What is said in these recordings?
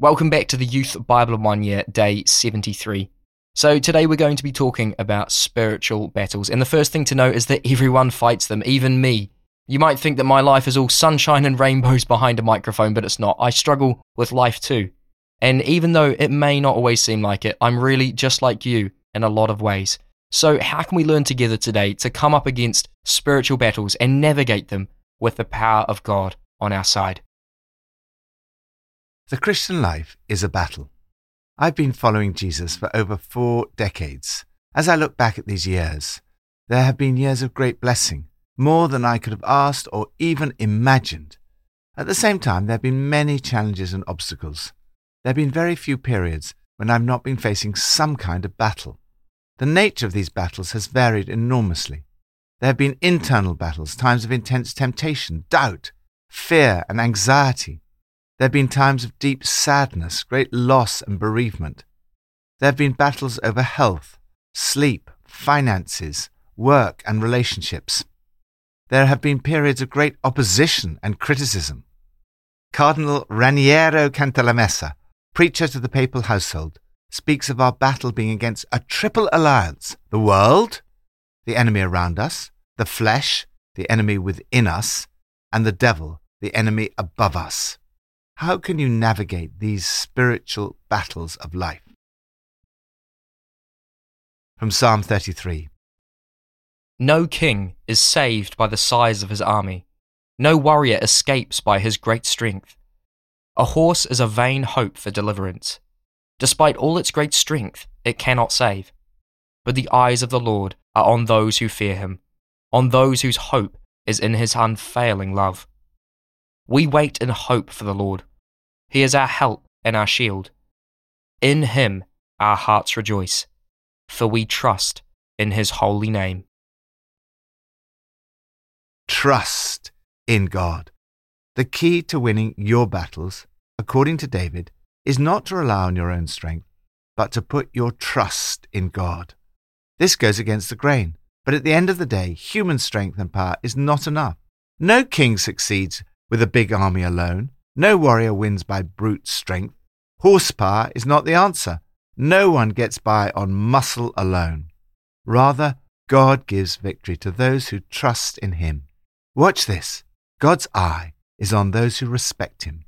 Welcome back to the Youth Bible in One Year, day 73. So, today we're going to be talking about spiritual battles. And the first thing to note is that everyone fights them, even me. You might think that my life is all sunshine and rainbows behind a microphone, but it's not. I struggle with life too. And even though it may not always seem like it, I'm really just like you in a lot of ways. So, how can we learn together today to come up against spiritual battles and navigate them with the power of God on our side? The Christian life is a battle. I've been following Jesus for over four decades. As I look back at these years, there have been years of great blessing, more than I could have asked or even imagined. At the same time, there have been many challenges and obstacles. There have been very few periods when I've not been facing some kind of battle. The nature of these battles has varied enormously. There have been internal battles, times of intense temptation, doubt, fear, and anxiety. There have been times of deep sadness, great loss and bereavement. There have been battles over health, sleep, finances, work, and relationships. There have been periods of great opposition and criticism. Cardinal Raniero Cantalamessa, preacher to the papal household, speaks of our battle being against a triple alliance the world, the enemy around us, the flesh, the enemy within us, and the devil, the enemy above us. How can you navigate these spiritual battles of life? From Psalm 33 No king is saved by the size of his army, no warrior escapes by his great strength. A horse is a vain hope for deliverance. Despite all its great strength, it cannot save. But the eyes of the Lord are on those who fear him, on those whose hope is in his unfailing love. We wait in hope for the Lord. He is our help and our shield. In him our hearts rejoice, for we trust in his holy name. Trust in God. The key to winning your battles, according to David, is not to rely on your own strength, but to put your trust in God. This goes against the grain, but at the end of the day, human strength and power is not enough. No king succeeds with a big army alone. No warrior wins by brute strength. Horsepower is not the answer. No one gets by on muscle alone. Rather, God gives victory to those who trust in Him. Watch this. God's eye is on those who respect Him,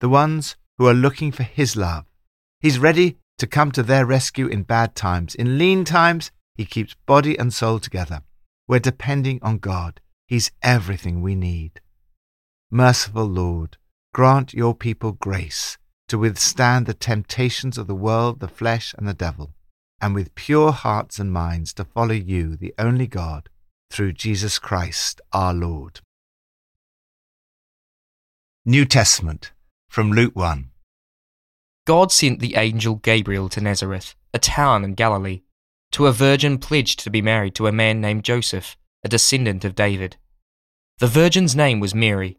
the ones who are looking for His love. He's ready to come to their rescue in bad times. In lean times, He keeps body and soul together. We're depending on God. He's everything we need. Merciful Lord, grant your people grace to withstand the temptations of the world, the flesh, and the devil, and with pure hearts and minds to follow you, the only God, through Jesus Christ our Lord. New Testament from Luke 1. God sent the angel Gabriel to Nazareth, a town in Galilee, to a virgin pledged to be married to a man named Joseph, a descendant of David. The virgin's name was Mary.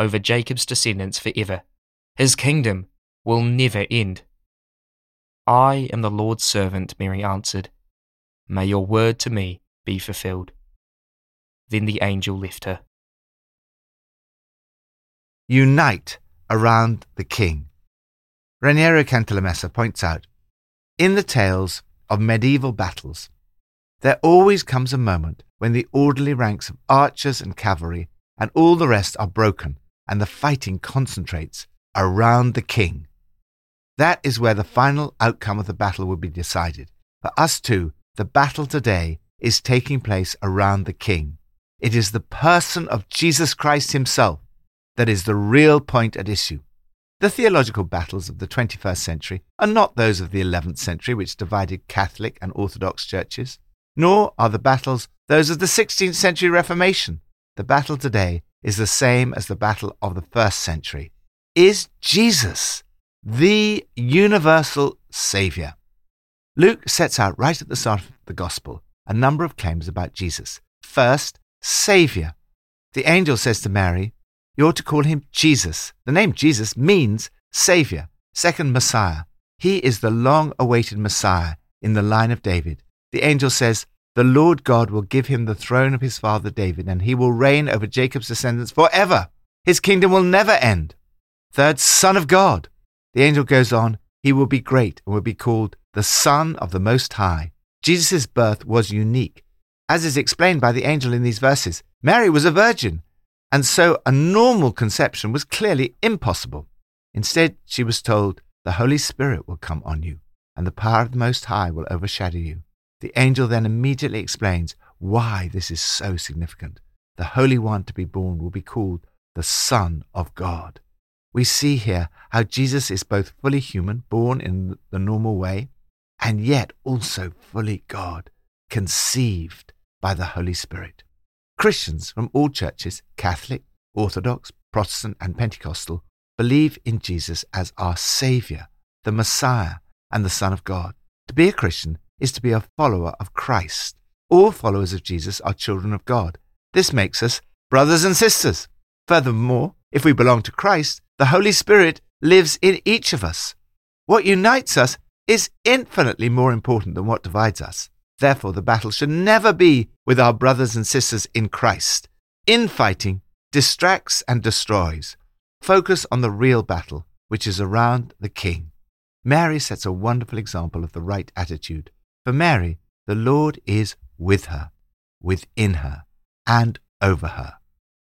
over Jacob's descendants forever. His kingdom will never end. I am the Lord's servant, Mary answered. May your word to me be fulfilled. Then the angel left her. Unite around the king. Raniero Cantalamessa points out in the tales of medieval battles, there always comes a moment when the orderly ranks of archers and cavalry and all the rest are broken and the fighting concentrates around the king. That is where the final outcome of the battle will be decided. For us too, the battle today is taking place around the king. It is the person of Jesus Christ himself that is the real point at issue. The theological battles of the 21st century are not those of the 11th century, which divided Catholic and Orthodox churches, nor are the battles those of the 16th century Reformation. The battle today is the same as the battle of the first century. Is Jesus the universal Saviour. Luke sets out right at the start of the Gospel a number of claims about Jesus. First, Saviour. The angel says to Mary, You're to call him Jesus. The name Jesus means Saviour. Second, Messiah. He is the long awaited Messiah in the line of David. The angel says, The Lord God will give him the throne of his father David, and he will reign over Jacob's descendants forever. His kingdom will never end. Third, Son of God. The angel goes on, He will be great and will be called the Son of the Most High. Jesus' birth was unique. As is explained by the angel in these verses, Mary was a virgin, and so a normal conception was clearly impossible. Instead, she was told, The Holy Spirit will come on you, and the power of the Most High will overshadow you. The angel then immediately explains why this is so significant. The Holy One to be born will be called the Son of God. We see here how Jesus is both fully human, born in the normal way, and yet also fully God, conceived by the Holy Spirit. Christians from all churches, Catholic, Orthodox, Protestant, and Pentecostal, believe in Jesus as our Saviour, the Messiah, and the Son of God. To be a Christian is to be a follower of Christ. All followers of Jesus are children of God. This makes us brothers and sisters. Furthermore, if we belong to Christ, the Holy Spirit lives in each of us. What unites us is infinitely more important than what divides us. Therefore, the battle should never be with our brothers and sisters in Christ. Infighting distracts and destroys. Focus on the real battle, which is around the King. Mary sets a wonderful example of the right attitude. For Mary, the Lord is with her, within her, and over her.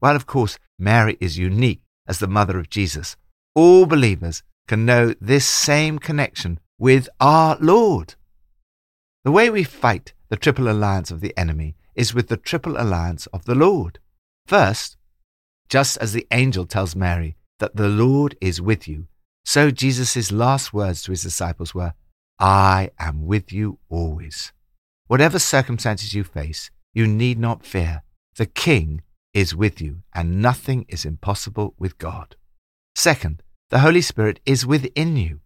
While, of course, Mary is unique as the mother of Jesus, all believers can know this same connection with our Lord. The way we fight the triple alliance of the enemy is with the triple alliance of the Lord. First, just as the angel tells Mary that the Lord is with you, so Jesus' last words to his disciples were, I am with you always. Whatever circumstances you face, you need not fear. The King is with you, and nothing is impossible with God. Second, the Holy Spirit is within you.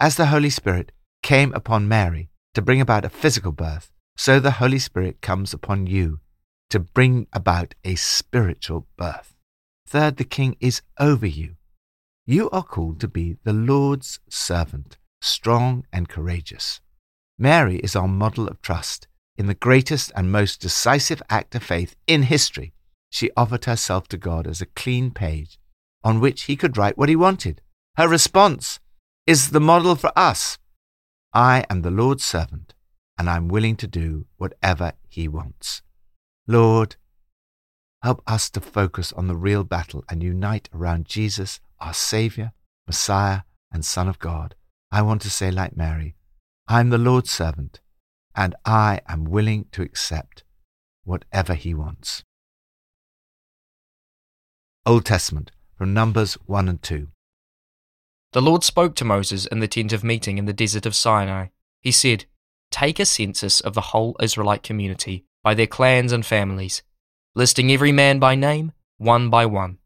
As the Holy Spirit came upon Mary to bring about a physical birth, so the Holy Spirit comes upon you to bring about a spiritual birth. Third, the King is over you. You are called to be the Lord's servant, strong and courageous. Mary is our model of trust in the greatest and most decisive act of faith in history she offered herself to God as a clean page on which he could write what he wanted. Her response is the model for us. I am the Lord's servant, and I'm willing to do whatever he wants. Lord, help us to focus on the real battle and unite around Jesus, our Saviour, Messiah, and Son of God. I want to say, like Mary, I'm the Lord's servant, and I am willing to accept whatever he wants. Old Testament, from Numbers 1 and 2. The Lord spoke to Moses in the tent of meeting in the desert of Sinai. He said, Take a census of the whole Israelite community by their clans and families, listing every man by name, one by one.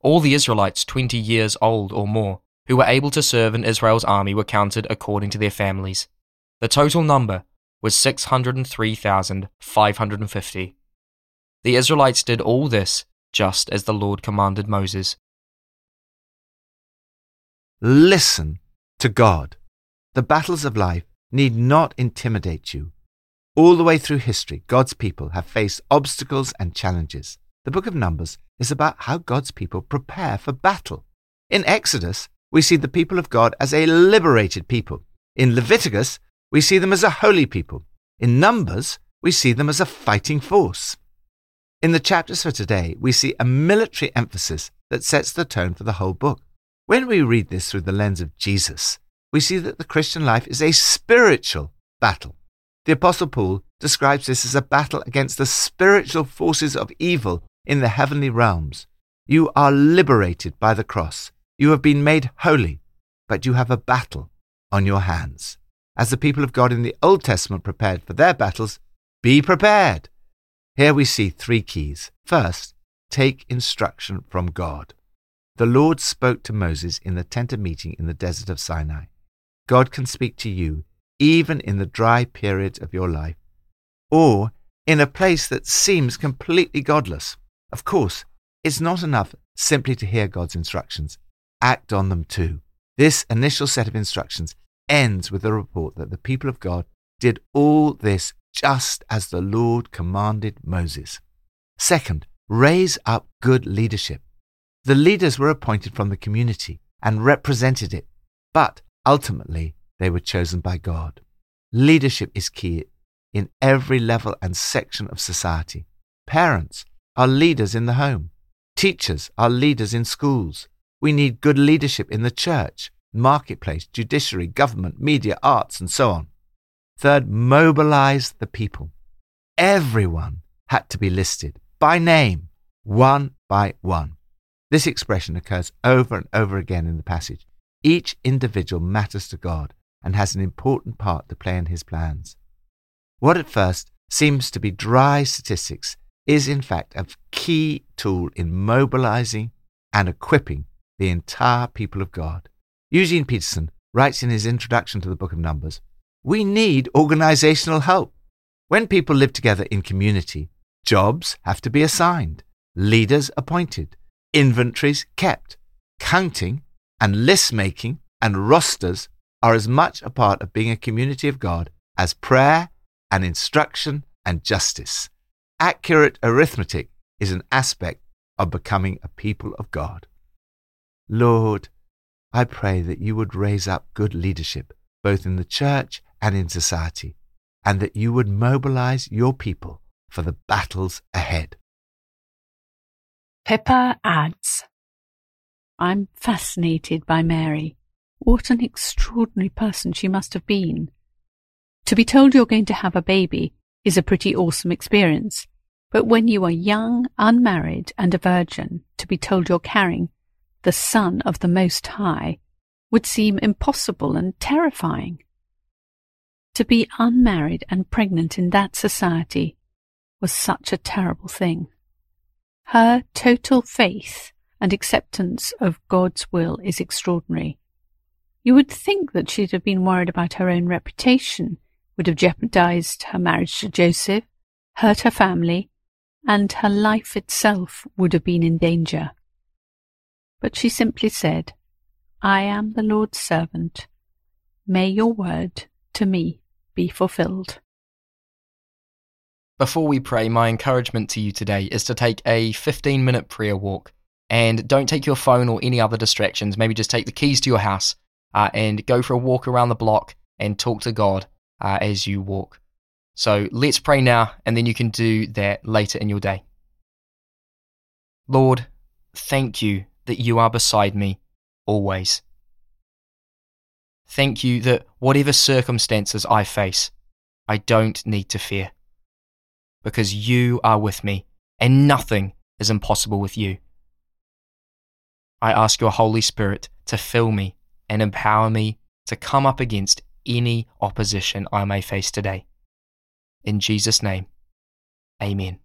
All the Israelites 20 years old or more who were able to serve in Israel's army were counted according to their families. The total number was 603,550. The Israelites did all this just as the Lord commanded Moses. Listen to God. The battles of life need not intimidate you. All the way through history, God's people have faced obstacles and challenges. The book of Numbers is about how God's people prepare for battle. In Exodus, we see the people of God as a liberated people. In Leviticus, we see them as a holy people. In Numbers, we see them as a fighting force. In the chapters for today, we see a military emphasis that sets the tone for the whole book. When we read this through the lens of Jesus, we see that the Christian life is a spiritual battle. The Apostle Paul describes this as a battle against the spiritual forces of evil in the heavenly realms. You are liberated by the cross. You have been made holy, but you have a battle on your hands. As the people of God in the Old Testament prepared for their battles, be prepared. Here we see three keys. First, take instruction from God. The Lord spoke to Moses in the tent of meeting in the desert of Sinai. God can speak to you even in the dry periods of your life, or in a place that seems completely godless. Of course, it's not enough simply to hear God's instructions. Act on them too. This initial set of instructions ends with a report that the people of God did all this just as the Lord commanded Moses. Second, raise up good leadership. The leaders were appointed from the community and represented it, but ultimately they were chosen by God. Leadership is key in every level and section of society. Parents are leaders in the home. Teachers are leaders in schools. We need good leadership in the church, marketplace, judiciary, government, media, arts, and so on. Third, mobilize the people. Everyone had to be listed by name, one by one. This expression occurs over and over again in the passage. Each individual matters to God and has an important part to play in his plans. What at first seems to be dry statistics is in fact a key tool in mobilizing and equipping the entire people of God. Eugene Peterson writes in his introduction to the book of Numbers We need organizational help. When people live together in community, jobs have to be assigned, leaders appointed, inventories kept, counting and list making and rosters are as much a part of being a community of God as prayer and instruction and justice. Accurate arithmetic is an aspect of becoming a people of God. Lord, I pray that you would raise up good leadership, both in the church and in society, and that you would mobilize your people for the battles ahead. Pippa adds, I'm fascinated by Mary. What an extraordinary person she must have been. To be told you're going to have a baby is a pretty awesome experience. But when you are young, unmarried, and a virgin, to be told you're carrying the Son of the Most High would seem impossible and terrifying. To be unmarried and pregnant in that society was such a terrible thing. Her total faith and acceptance of God's will is extraordinary. You would think that she'd have been worried about her own reputation, would have jeopardized her marriage to Joseph, hurt her family, and her life itself would have been in danger. But she simply said, I am the Lord's servant. May your word to me be fulfilled. Before we pray, my encouragement to you today is to take a 15 minute prayer walk. And don't take your phone or any other distractions. Maybe just take the keys to your house uh, and go for a walk around the block and talk to God uh, as you walk. So let's pray now, and then you can do that later in your day. Lord, thank you that you are beside me always. Thank you that whatever circumstances I face, I don't need to fear. Because you are with me, and nothing is impossible with you. I ask your Holy Spirit to fill me and empower me to come up against any opposition I may face today. In Jesus' name, amen.